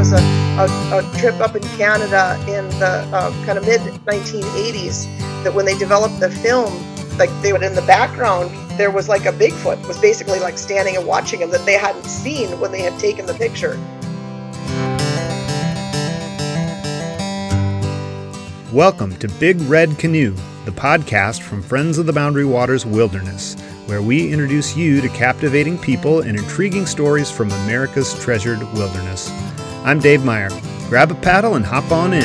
was a, a, a trip up in Canada in the uh, kind of mid 1980s that when they developed the film, like they would in the background, there was like a Bigfoot was basically like standing and watching him that they hadn't seen when they had taken the picture. Welcome to Big Red Canoe, the podcast from Friends of the Boundary Waters Wilderness where we introduce you to captivating people and intriguing stories from America's treasured wilderness. I'm Dave Meyer. Grab a paddle and hop on in.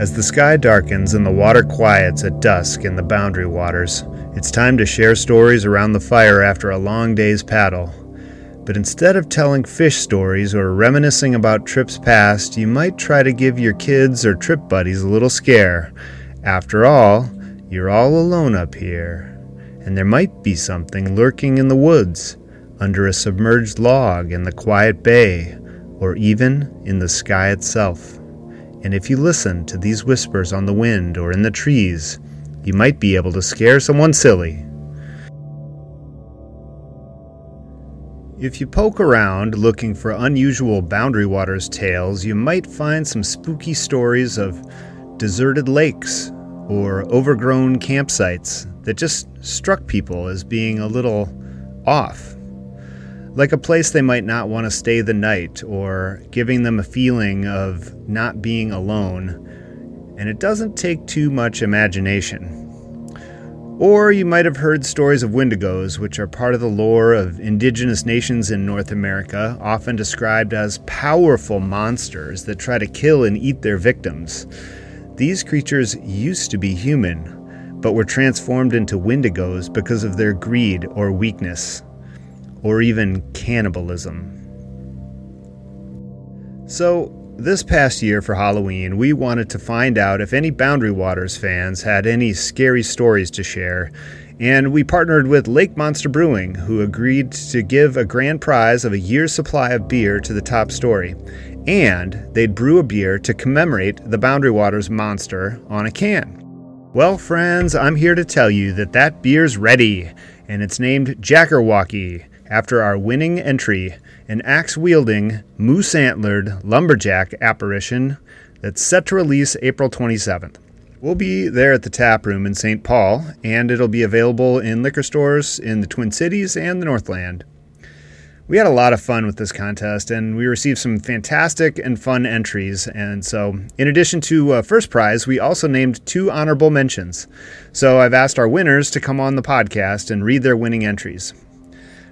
As the sky darkens and the water quiets at dusk in the boundary waters, it's time to share stories around the fire after a long day's paddle. But instead of telling fish stories or reminiscing about trips past, you might try to give your kids or trip buddies a little scare. After all, you're all alone up here, and there might be something lurking in the woods, under a submerged log in the quiet bay, or even in the sky itself. And if you listen to these whispers on the wind or in the trees, you might be able to scare someone silly. If you poke around looking for unusual Boundary Waters tales, you might find some spooky stories of deserted lakes or overgrown campsites that just struck people as being a little off. Like a place they might not want to stay the night or giving them a feeling of not being alone. And it doesn't take too much imagination. Or you might have heard stories of wendigos, which are part of the lore of indigenous nations in North America, often described as powerful monsters that try to kill and eat their victims. These creatures used to be human, but were transformed into wendigos because of their greed or weakness, or even cannibalism. So, this past year for Halloween, we wanted to find out if any Boundary Waters fans had any scary stories to share, and we partnered with Lake Monster Brewing, who agreed to give a grand prize of a year's supply of beer to the top story. And they'd brew a beer to commemorate the Boundary Waters monster on a can. Well, friends, I'm here to tell you that that beer's ready, and it's named Jackerwocky after our winning entry an axe wielding, moose antlered lumberjack apparition that's set to release April 27th. We'll be there at the tap room in St. Paul, and it'll be available in liquor stores in the Twin Cities and the Northland. We had a lot of fun with this contest, and we received some fantastic and fun entries. And so, in addition to uh, first prize, we also named two honorable mentions. So, I've asked our winners to come on the podcast and read their winning entries.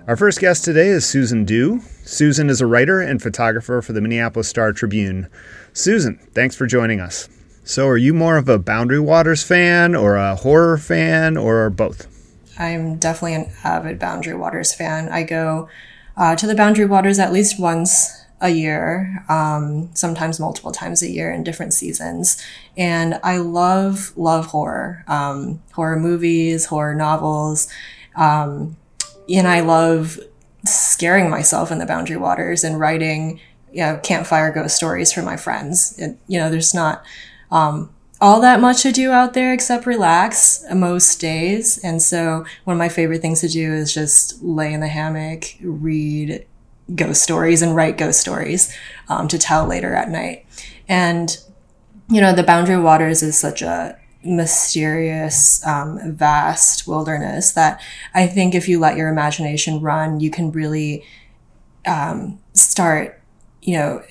Our first guest today is Susan Du. Susan is a writer and photographer for the Minneapolis Star Tribune. Susan, thanks for joining us. So, are you more of a Boundary Waters fan or a horror fan or both? I'm definitely an avid Boundary Waters fan. I go uh, to the Boundary Waters at least once a year, um, sometimes multiple times a year in different seasons. And I love, love horror, um, horror movies, horror novels. Um, and I love scaring myself in the boundary waters and writing, you know, campfire ghost stories for my friends. It, you know, there's not um, all that much to do out there except relax most days. And so one of my favorite things to do is just lay in the hammock, read ghost stories and write ghost stories um, to tell later at night. And, you know, the boundary waters is such a mysterious, um, vast wilderness that I think if you let your imagination run, you can really um, start, you know,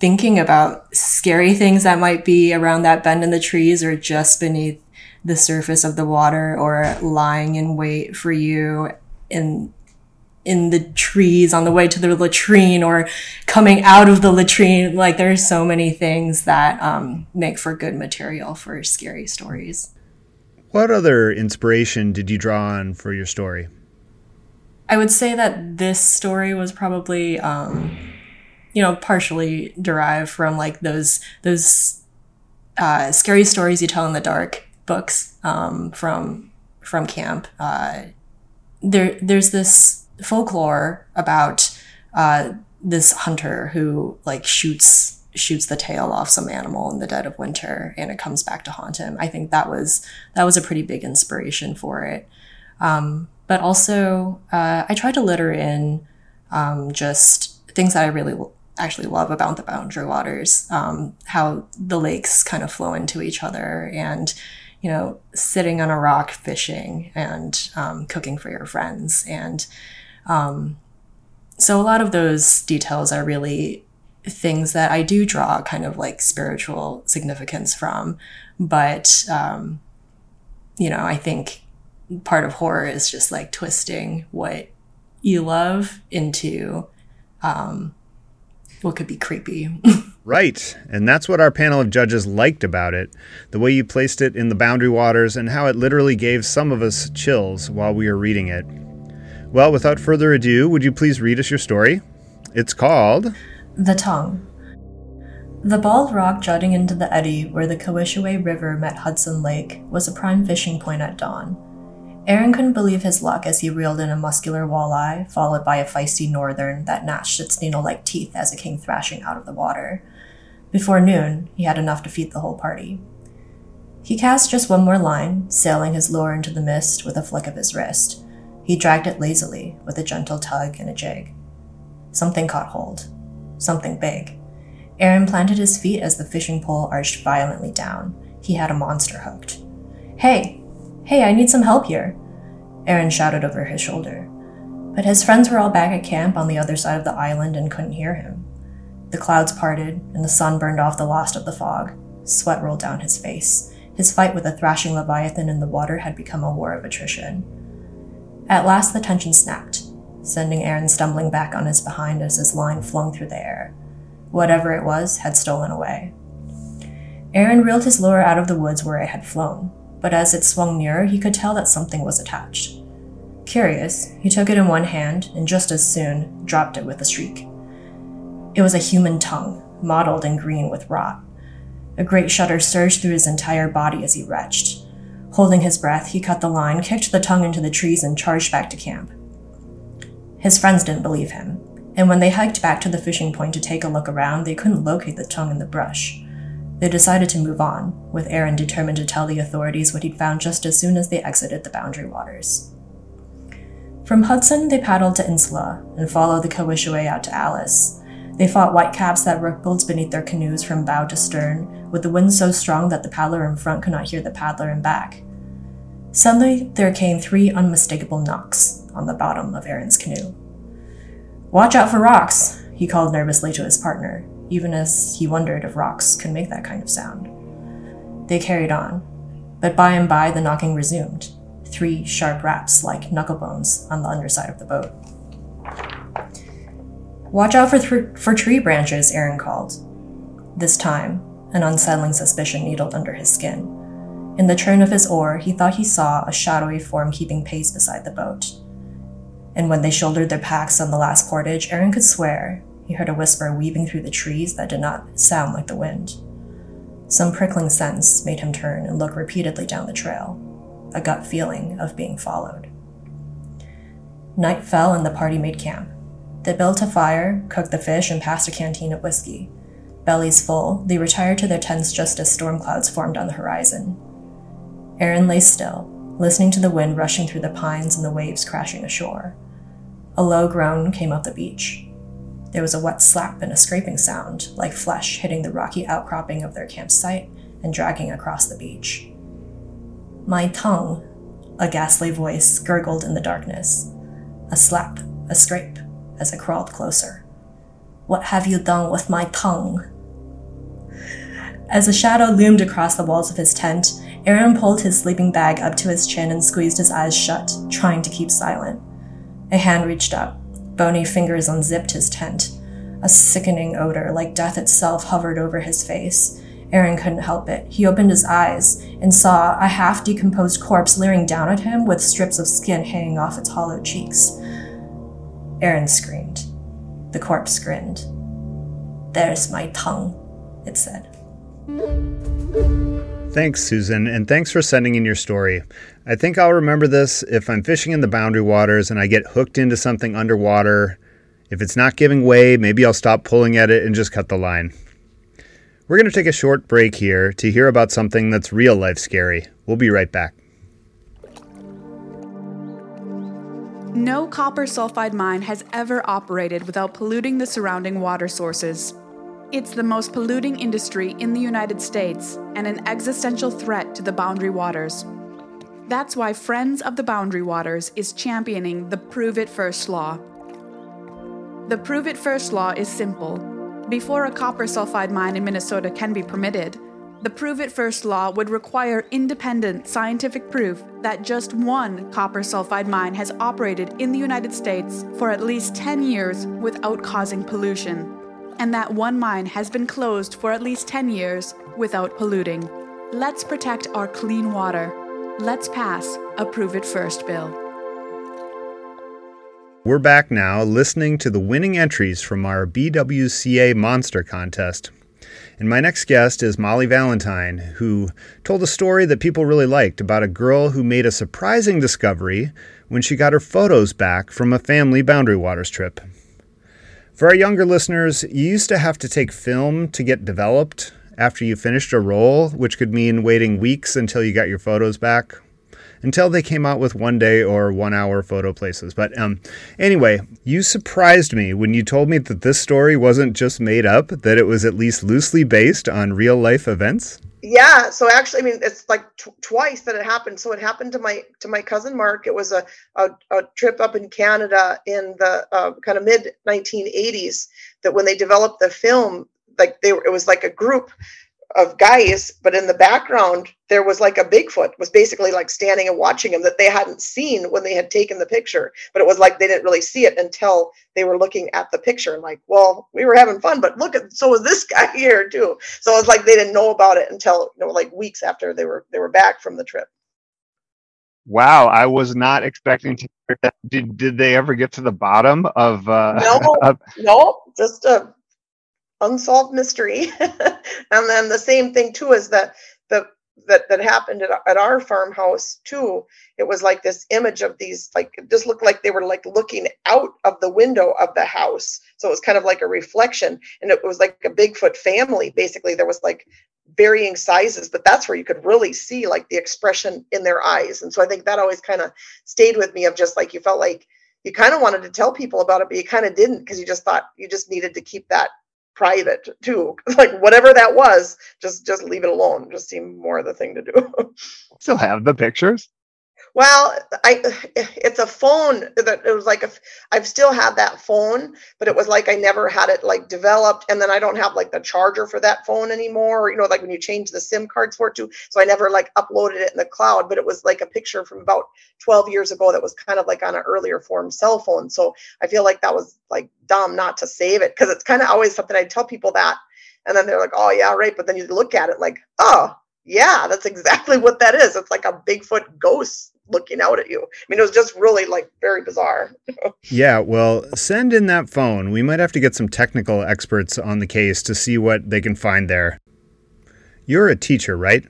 thinking about scary things that might be around that bend in the trees or just beneath the surface of the water or lying in wait for you in in the trees on the way to the latrine or coming out of the latrine. Like there's so many things that um, make for good material for scary stories. What other inspiration did you draw on for your story? I would say that this story was probably, um, you know, partially derived from like those those uh, scary stories you tell in the dark books um, from from camp. Uh, there, there's this folklore about uh, this hunter who like shoots shoots the tail off some animal in the dead of winter and it comes back to haunt him. I think that was that was a pretty big inspiration for it. Um, but also uh, I tried to litter in um, just things that I really actually love about the boundary waters, um, how the lakes kind of flow into each other and, you know, sitting on a rock fishing and um, cooking for your friends. And um, so a lot of those details are really things that I do draw kind of like spiritual significance from. But, um, you know, I think part of horror is just like twisting what you love into um, what could be creepy. right. And that's what our panel of judges liked about it the way you placed it in the boundary waters and how it literally gave some of us chills while we were reading it. Well, without further ado, would you please read us your story? It's called The Tongue. The bald rock jutting into the eddy where the Kawishiwi River met Hudson Lake was a prime fishing point at dawn. Aaron couldn't believe his luck as he reeled in a muscular walleye, followed by a feisty northern that gnashed its needle like teeth as it came thrashing out of the water. Before noon, he had enough to feed the whole party. He cast just one more line, sailing his lure into the mist with a flick of his wrist. He dragged it lazily, with a gentle tug and a jig. Something caught hold. Something big. Aaron planted his feet as the fishing pole arched violently down. He had a monster hooked. Hey, Hey, I need some help here, Aaron shouted over his shoulder. But his friends were all back at camp on the other side of the island and couldn't hear him. The clouds parted, and the sun burned off the last of the fog. Sweat rolled down his face. His fight with a thrashing leviathan in the water had become a war of attrition. At last, the tension snapped, sending Aaron stumbling back on his behind as his line flung through the air. Whatever it was had stolen away. Aaron reeled his lure out of the woods where it had flown, but as it swung nearer, he could tell that something was attached. Curious, he took it in one hand and just as soon dropped it with a shriek. It was a human tongue, mottled and green with rot. A great shudder surged through his entire body as he retched. Holding his breath, he cut the line, kicked the tongue into the trees, and charged back to camp. His friends didn't believe him, and when they hiked back to the fishing point to take a look around, they couldn't locate the tongue in the brush. They decided to move on, with Aaron determined to tell the authorities what he'd found just as soon as they exited the boundary waters. From Hudson, they paddled to Insula and followed the Kawishiwi out to Alice. They fought whitecaps that rippled beneath their canoes from bow to stern, with the wind so strong that the paddler in front could not hear the paddler in back. Suddenly, there came three unmistakable knocks on the bottom of Aaron's canoe. Watch out for rocks, he called nervously to his partner, even as he wondered if rocks could make that kind of sound. They carried on, but by and by the knocking resumed, three sharp raps like knuckle bones on the underside of the boat. Watch out for, th- for tree branches, Aaron called. This time, an unsettling suspicion needled under his skin. In the turn of his oar, he thought he saw a shadowy form keeping pace beside the boat. And when they shouldered their packs on the last portage, Aaron could swear he heard a whisper weaving through the trees that did not sound like the wind. Some prickling sense made him turn and look repeatedly down the trail, a gut feeling of being followed. Night fell and the party made camp. They built a fire, cooked the fish, and passed a canteen of whiskey. Bellies full, they retired to their tents just as storm clouds formed on the horizon. Aaron lay still, listening to the wind rushing through the pines and the waves crashing ashore. A low groan came up the beach. There was a wet slap and a scraping sound, like flesh hitting the rocky outcropping of their campsite and dragging across the beach. My tongue, a ghastly voice gurgled in the darkness. A slap, a scrape, as it crawled closer. What have you done with my tongue? As a shadow loomed across the walls of his tent, Aaron pulled his sleeping bag up to his chin and squeezed his eyes shut, trying to keep silent. A hand reached up, Bony fingers unzipped his tent. A sickening odor, like death itself, hovered over his face. Aaron couldn't help it. He opened his eyes and saw a half decomposed corpse leering down at him with strips of skin hanging off its hollow cheeks. Aaron screamed. The corpse grinned. There's my tongue, it said. Thanks, Susan, and thanks for sending in your story. I think I'll remember this if I'm fishing in the boundary waters and I get hooked into something underwater. If it's not giving way, maybe I'll stop pulling at it and just cut the line. We're going to take a short break here to hear about something that's real life scary. We'll be right back. No copper sulfide mine has ever operated without polluting the surrounding water sources. It's the most polluting industry in the United States and an existential threat to the boundary waters. That's why Friends of the Boundary Waters is championing the Prove It First law. The Prove It First law is simple. Before a copper sulfide mine in Minnesota can be permitted, the Prove It First law would require independent scientific proof that just one copper sulfide mine has operated in the United States for at least 10 years without causing pollution, and that one mine has been closed for at least 10 years without polluting. Let's protect our clean water. Let's pass a Prove It First bill. We're back now listening to the winning entries from our BWCA Monster Contest. And my next guest is Molly Valentine, who told a story that people really liked about a girl who made a surprising discovery when she got her photos back from a family Boundary Waters trip. For our younger listeners, you used to have to take film to get developed after you finished a roll, which could mean waiting weeks until you got your photos back, until they came out with one day or one hour photo places. But um, anyway, you surprised me when you told me that this story wasn't just made up, that it was at least loosely based on real life events. Yeah, so actually, I mean, it's like t- twice that it happened. So it happened to my to my cousin Mark. It was a a, a trip up in Canada in the uh, kind of mid 1980s. That when they developed the film, like they were, it was like a group of guys, but in the background there was like a Bigfoot was basically like standing and watching him that they hadn't seen when they had taken the picture. But it was like they didn't really see it until they were looking at the picture and like, well, we were having fun, but look at so was this guy here too. So it was like they didn't know about it until you know like weeks after they were they were back from the trip. Wow, I was not expecting to hear that. Did did they ever get to the bottom of uh no, of- no, just a unsolved mystery. and then the same thing too is that the that that happened at, at our farmhouse too. It was like this image of these like it just looked like they were like looking out of the window of the house. So it was kind of like a reflection, and it was like a Bigfoot family. Basically, there was like varying sizes, but that's where you could really see like the expression in their eyes. And so I think that always kind of stayed with me of just like you felt like you kind of wanted to tell people about it, but you kind of didn't because you just thought you just needed to keep that private too. Like whatever that was, just just leave it alone. Just seemed more the thing to do. Still have the pictures? Well, I it's a phone that it was like a I've still had that phone, but it was like I never had it like developed, and then I don't have like the charger for that phone anymore. You know, like when you change the SIM cards for it too. So I never like uploaded it in the cloud, but it was like a picture from about 12 years ago that was kind of like on an earlier form cell phone. So I feel like that was like dumb not to save it because it's kind of always something I tell people that, and then they're like, oh yeah, right. But then you look at it like, oh yeah, that's exactly what that is. It's like a Bigfoot ghost looking out at you. I mean, it was just really like very bizarre. yeah, well, send in that phone. We might have to get some technical experts on the case to see what they can find there. You're a teacher, right?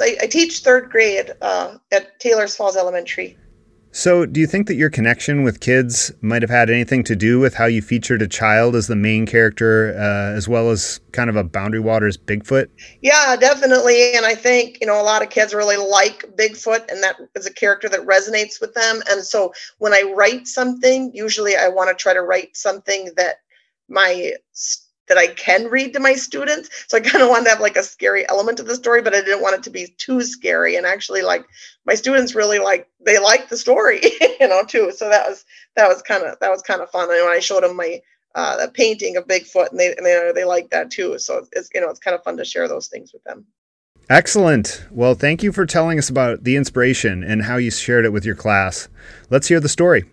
I, I teach third grade uh, at Taylor's Falls Elementary. So, do you think that your connection with kids might have had anything to do with how you featured a child as the main character, uh, as well as kind of a Boundary Waters Bigfoot? Yeah, definitely. And I think, you know, a lot of kids really like Bigfoot, and that is a character that resonates with them. And so, when I write something, usually I want to try to write something that my that I can read to my students. So I kind of wanted to have like a scary element to the story, but I didn't want it to be too scary. And actually, like my students really like they like the story, you know, too. So that was that was kind of that was kind of fun. And when I showed them my uh, painting of Bigfoot, and they and they they like that too. So it's you know it's kind of fun to share those things with them. Excellent. Well, thank you for telling us about the inspiration and how you shared it with your class. Let's hear the story.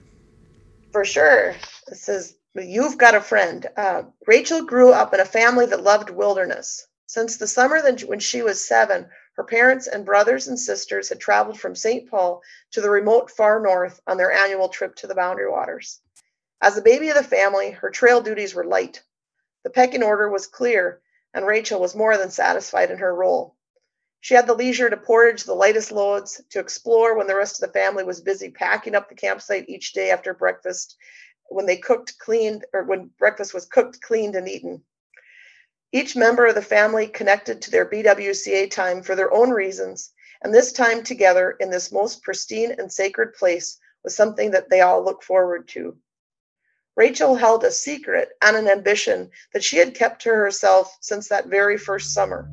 For sure. This is You've got a friend. Uh, Rachel grew up in a family that loved wilderness. Since the summer when she was seven, her parents and brothers and sisters had traveled from St. Paul to the remote far north on their annual trip to the Boundary Waters. As the baby of the family, her trail duties were light. The pecking order was clear, and Rachel was more than satisfied in her role. She had the leisure to portage the lightest loads, to explore when the rest of the family was busy packing up the campsite each day after breakfast, when they cooked, cleaned, or when breakfast was cooked, cleaned, and eaten. Each member of the family connected to their BWCA time for their own reasons, and this time together in this most pristine and sacred place was something that they all looked forward to. Rachel held a secret and an ambition that she had kept to herself since that very first summer.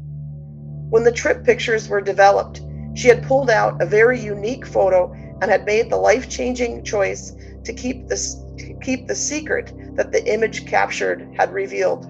When the trip pictures were developed, she had pulled out a very unique photo and had made the life-changing choice to keep this keep the secret that the image captured had revealed.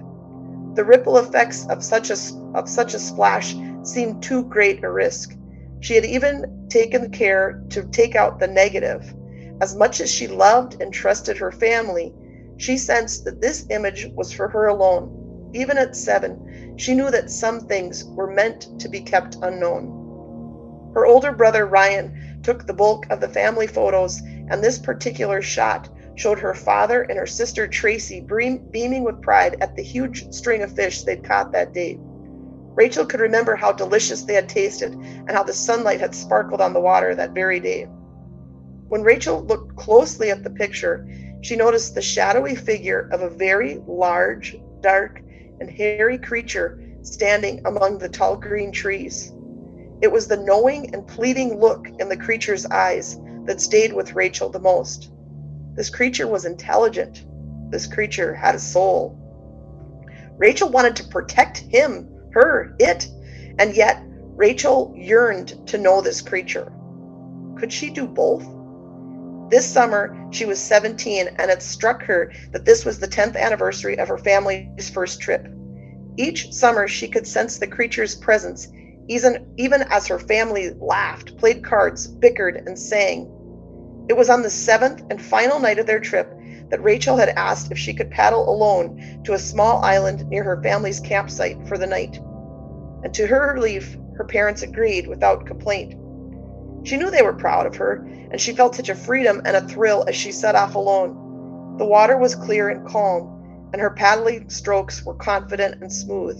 The ripple effects of such a of such a splash seemed too great a risk. She had even taken care to take out the negative. As much as she loved and trusted her family, she sensed that this image was for her alone. Even at seven, she knew that some things were meant to be kept unknown. Her older brother Ryan took the bulk of the family photos, and this particular shot showed her father and her sister Tracy beaming with pride at the huge string of fish they'd caught that day. Rachel could remember how delicious they had tasted and how the sunlight had sparkled on the water that very day. When Rachel looked closely at the picture, she noticed the shadowy figure of a very large, dark, and hairy creature standing among the tall green trees. It was the knowing and pleading look in the creature's eyes that stayed with Rachel the most. This creature was intelligent. This creature had a soul. Rachel wanted to protect him, her, it, and yet Rachel yearned to know this creature. Could she do both? This summer, she was 17, and it struck her that this was the 10th anniversary of her family's first trip. Each summer, she could sense the creature's presence, even, even as her family laughed, played cards, bickered, and sang. It was on the seventh and final night of their trip that Rachel had asked if she could paddle alone to a small island near her family's campsite for the night. And to her relief, her parents agreed without complaint. She knew they were proud of her, and she felt such a freedom and a thrill as she set off alone. The water was clear and calm, and her paddling strokes were confident and smooth.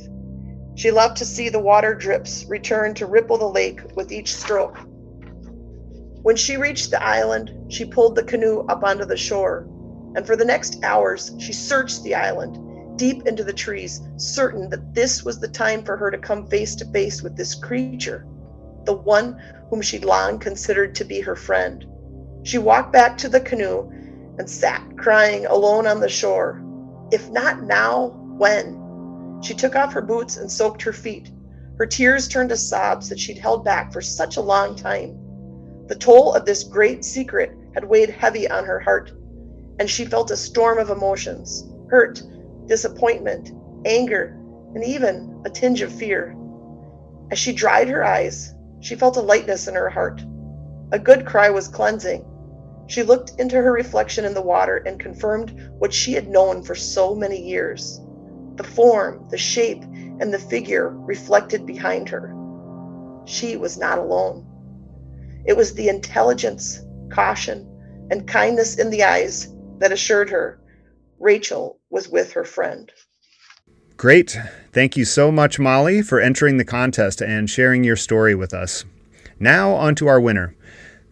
She loved to see the water drips return to ripple the lake with each stroke. When she reached the island, she pulled the canoe up onto the shore, and for the next hours she searched the island, deep into the trees, certain that this was the time for her to come face to face with this creature, the one whom she long considered to be her friend. She walked back to the canoe and sat crying alone on the shore. If not now, when? She took off her boots and soaked her feet. Her tears turned to sobs that she'd held back for such a long time. The toll of this great secret had weighed heavy on her heart, and she felt a storm of emotions hurt, disappointment, anger, and even a tinge of fear. As she dried her eyes, she felt a lightness in her heart. A good cry was cleansing. She looked into her reflection in the water and confirmed what she had known for so many years. The form, the shape, and the figure reflected behind her. She was not alone. It was the intelligence, caution, and kindness in the eyes that assured her Rachel was with her friend. Great. Thank you so much, Molly, for entering the contest and sharing your story with us. Now, on to our winner.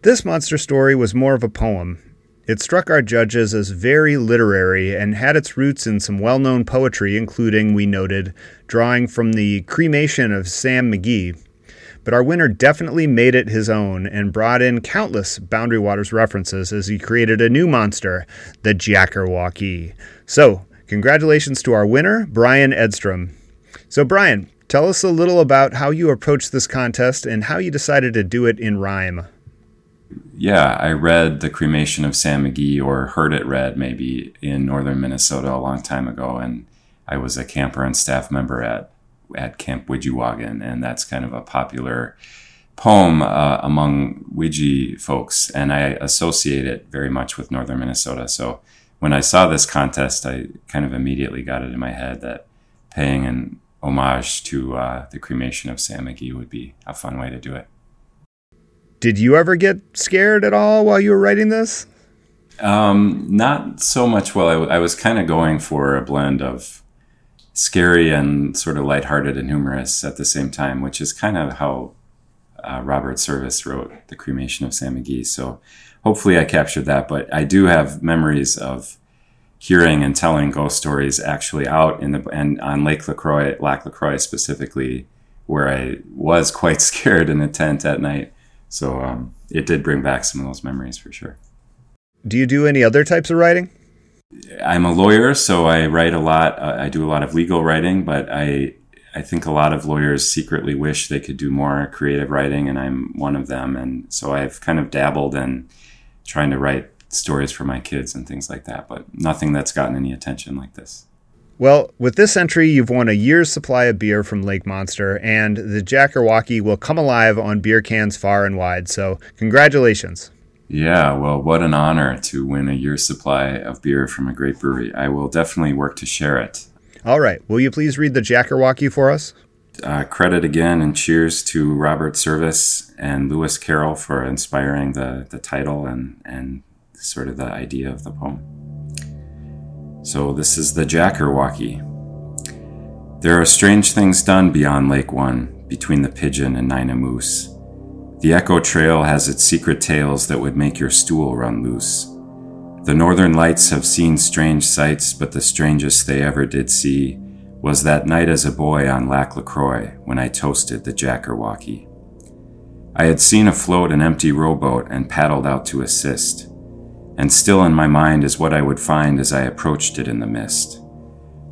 This monster story was more of a poem. It struck our judges as very literary and had its roots in some well known poetry, including, we noted, drawing from the cremation of Sam McGee. But our winner definitely made it his own and brought in countless Boundary Waters references as he created a new monster, the Jackerwocky. So, Congratulations to our winner, Brian Edstrom. So, Brian, tell us a little about how you approached this contest and how you decided to do it in rhyme. Yeah, I read The Cremation of Sam McGee, or heard it read maybe in northern Minnesota a long time ago, and I was a camper and staff member at at Camp Widjiwagan, and that's kind of a popular poem uh, among Widji folks, and I associate it very much with northern Minnesota. So when I saw this contest, I kind of immediately got it in my head that paying an homage to uh, the cremation of Sam McGee would be a fun way to do it. Did you ever get scared at all while you were writing this? Um, not so much. Well, I, w- I was kind of going for a blend of scary and sort of lighthearted and humorous at the same time, which is kind of how uh, Robert Service wrote The Cremation of Sam McGee. So hopefully I captured that. But I do have memories of hearing and telling ghost stories actually out in the and on Lake Lacroix, Lac Lacroix specifically, where I was quite scared in the tent at night. So um, it did bring back some of those memories for sure. Do you do any other types of writing? I'm a lawyer, so I write a lot. Uh, I do a lot of legal writing, but I I think a lot of lawyers secretly wish they could do more creative writing, and I'm one of them. And so I've kind of dabbled in trying to write stories for my kids and things like that, but nothing that's gotten any attention like this. Well, with this entry, you've won a year's supply of beer from Lake Monster, and the Jackerwocky will come alive on beer cans far and wide. So, congratulations. Yeah, well, what an honor to win a year's supply of beer from a great brewery. I will definitely work to share it. All right. Will you please read the Jackerwocky for us? Uh, credit again and cheers to Robert Service and Lewis Carroll for inspiring the, the title and, and sort of the idea of the poem. So, this is the Jackerwocky. There are strange things done beyond Lake One, between the pigeon and Nina Moose. The Echo Trail has its secret tales that would make your stool run loose. The Northern Lights have seen strange sights, but the strangest they ever did see was that night as a boy on Lac LaCroix when I toasted the Jackerwocky. I had seen afloat an empty rowboat and paddled out to assist, and still in my mind is what I would find as I approached it in the mist.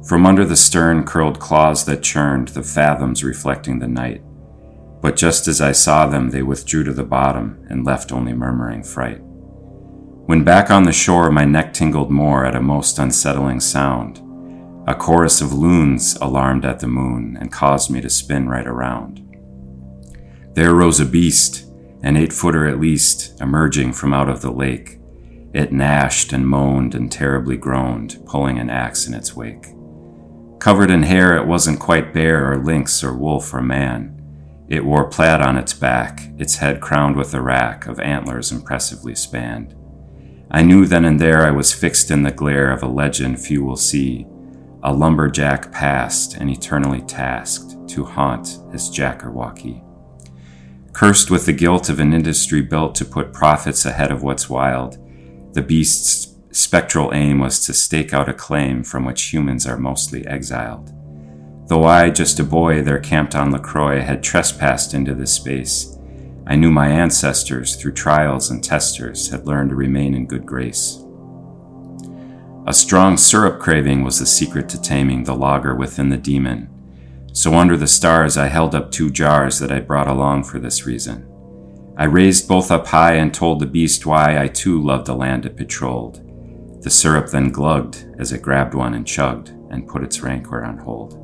From under the stern curled claws that churned, the fathoms reflecting the night. But just as I saw them, they withdrew to the bottom and left only murmuring fright. When back on the shore, my neck tingled more at a most unsettling sound. A chorus of loons alarmed at the moon and caused me to spin right around. There rose a beast, an eight footer at least, emerging from out of the lake. It gnashed and moaned and terribly groaned, pulling an axe in its wake. Covered in hair, it wasn't quite bear or lynx or wolf or man. It wore plaid on its back, its head crowned with a rack of antlers impressively spanned. I knew then and there I was fixed in the glare of a legend few will see, a lumberjack past and eternally tasked to haunt his Jackerwocky. Cursed with the guilt of an industry built to put profits ahead of what's wild, the beast's spectral aim was to stake out a claim from which humans are mostly exiled. Though I, just a boy there camped on LaCroix, had trespassed into this space, I knew my ancestors, through trials and testers, had learned to remain in good grace. A strong syrup craving was the secret to taming the logger within the demon. So under the stars I held up two jars that I brought along for this reason. I raised both up high and told the beast why I too loved the land it patrolled. The syrup then glugged as it grabbed one and chugged and put its rancor on hold.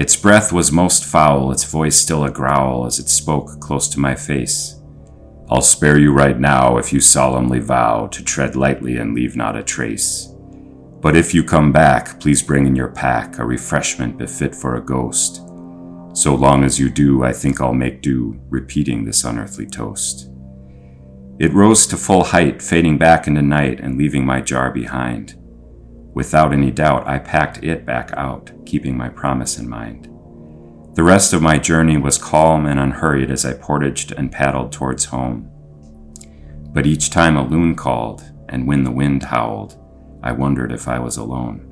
Its breath was most foul, its voice still a growl as it spoke close to my face. I'll spare you right now if you solemnly vow to tread lightly and leave not a trace. But if you come back, please bring in your pack a refreshment befit for a ghost. So long as you do, I think I'll make do, repeating this unearthly toast. It rose to full height, fading back into night and leaving my jar behind. Without any doubt, I packed it back out, keeping my promise in mind. The rest of my journey was calm and unhurried as I portaged and paddled towards home. But each time a loon called, and when the wind howled, I wondered if I was alone.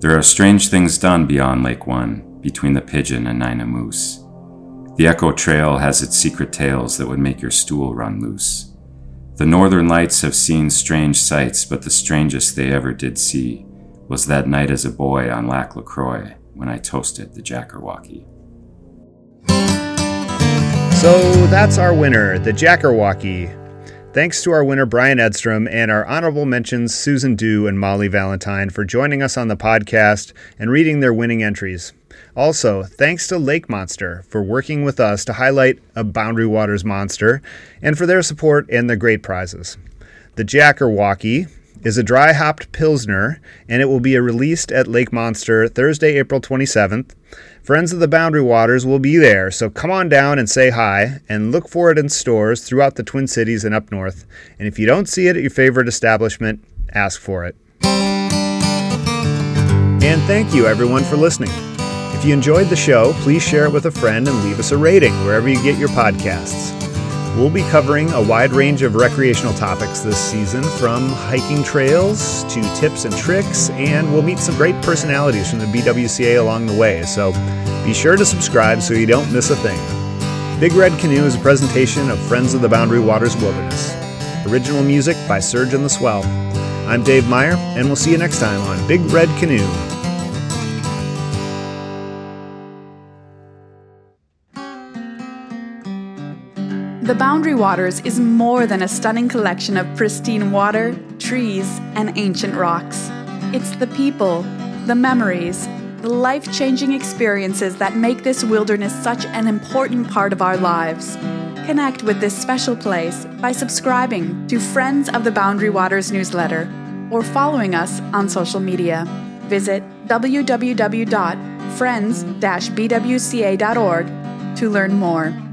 There are strange things done beyond Lake One, between the pigeon and Nina Moose. The Echo Trail has its secret tales that would make your stool run loose. The northern lights have seen strange sights, but the strangest they ever did see was that night as a boy on Lac LaCroix when I toasted the Jackerwocky. So that's our winner, the Jackerwocky. Thanks to our winner, Brian Edstrom, and our honorable mentions, Susan Du and Molly Valentine, for joining us on the podcast and reading their winning entries. Also, thanks to Lake Monster for working with us to highlight a Boundary Waters monster and for their support and the great prizes. The Jackerwocky is a dry hopped Pilsner and it will be released at Lake Monster Thursday, April 27th. Friends of the Boundary Waters will be there, so come on down and say hi and look for it in stores throughout the Twin Cities and up north. And if you don't see it at your favorite establishment, ask for it. And thank you everyone for listening. If you enjoyed the show, please share it with a friend and leave us a rating wherever you get your podcasts. We'll be covering a wide range of recreational topics this season, from hiking trails to tips and tricks, and we'll meet some great personalities from the BWCA along the way, so be sure to subscribe so you don't miss a thing. Big Red Canoe is a presentation of Friends of the Boundary Waters Wilderness. Original music by Surge and the Swell. I'm Dave Meyer, and we'll see you next time on Big Red Canoe. The Boundary Waters is more than a stunning collection of pristine water, trees, and ancient rocks. It's the people, the memories, the life changing experiences that make this wilderness such an important part of our lives. Connect with this special place by subscribing to Friends of the Boundary Waters newsletter or following us on social media. Visit www.friends-bwca.org to learn more.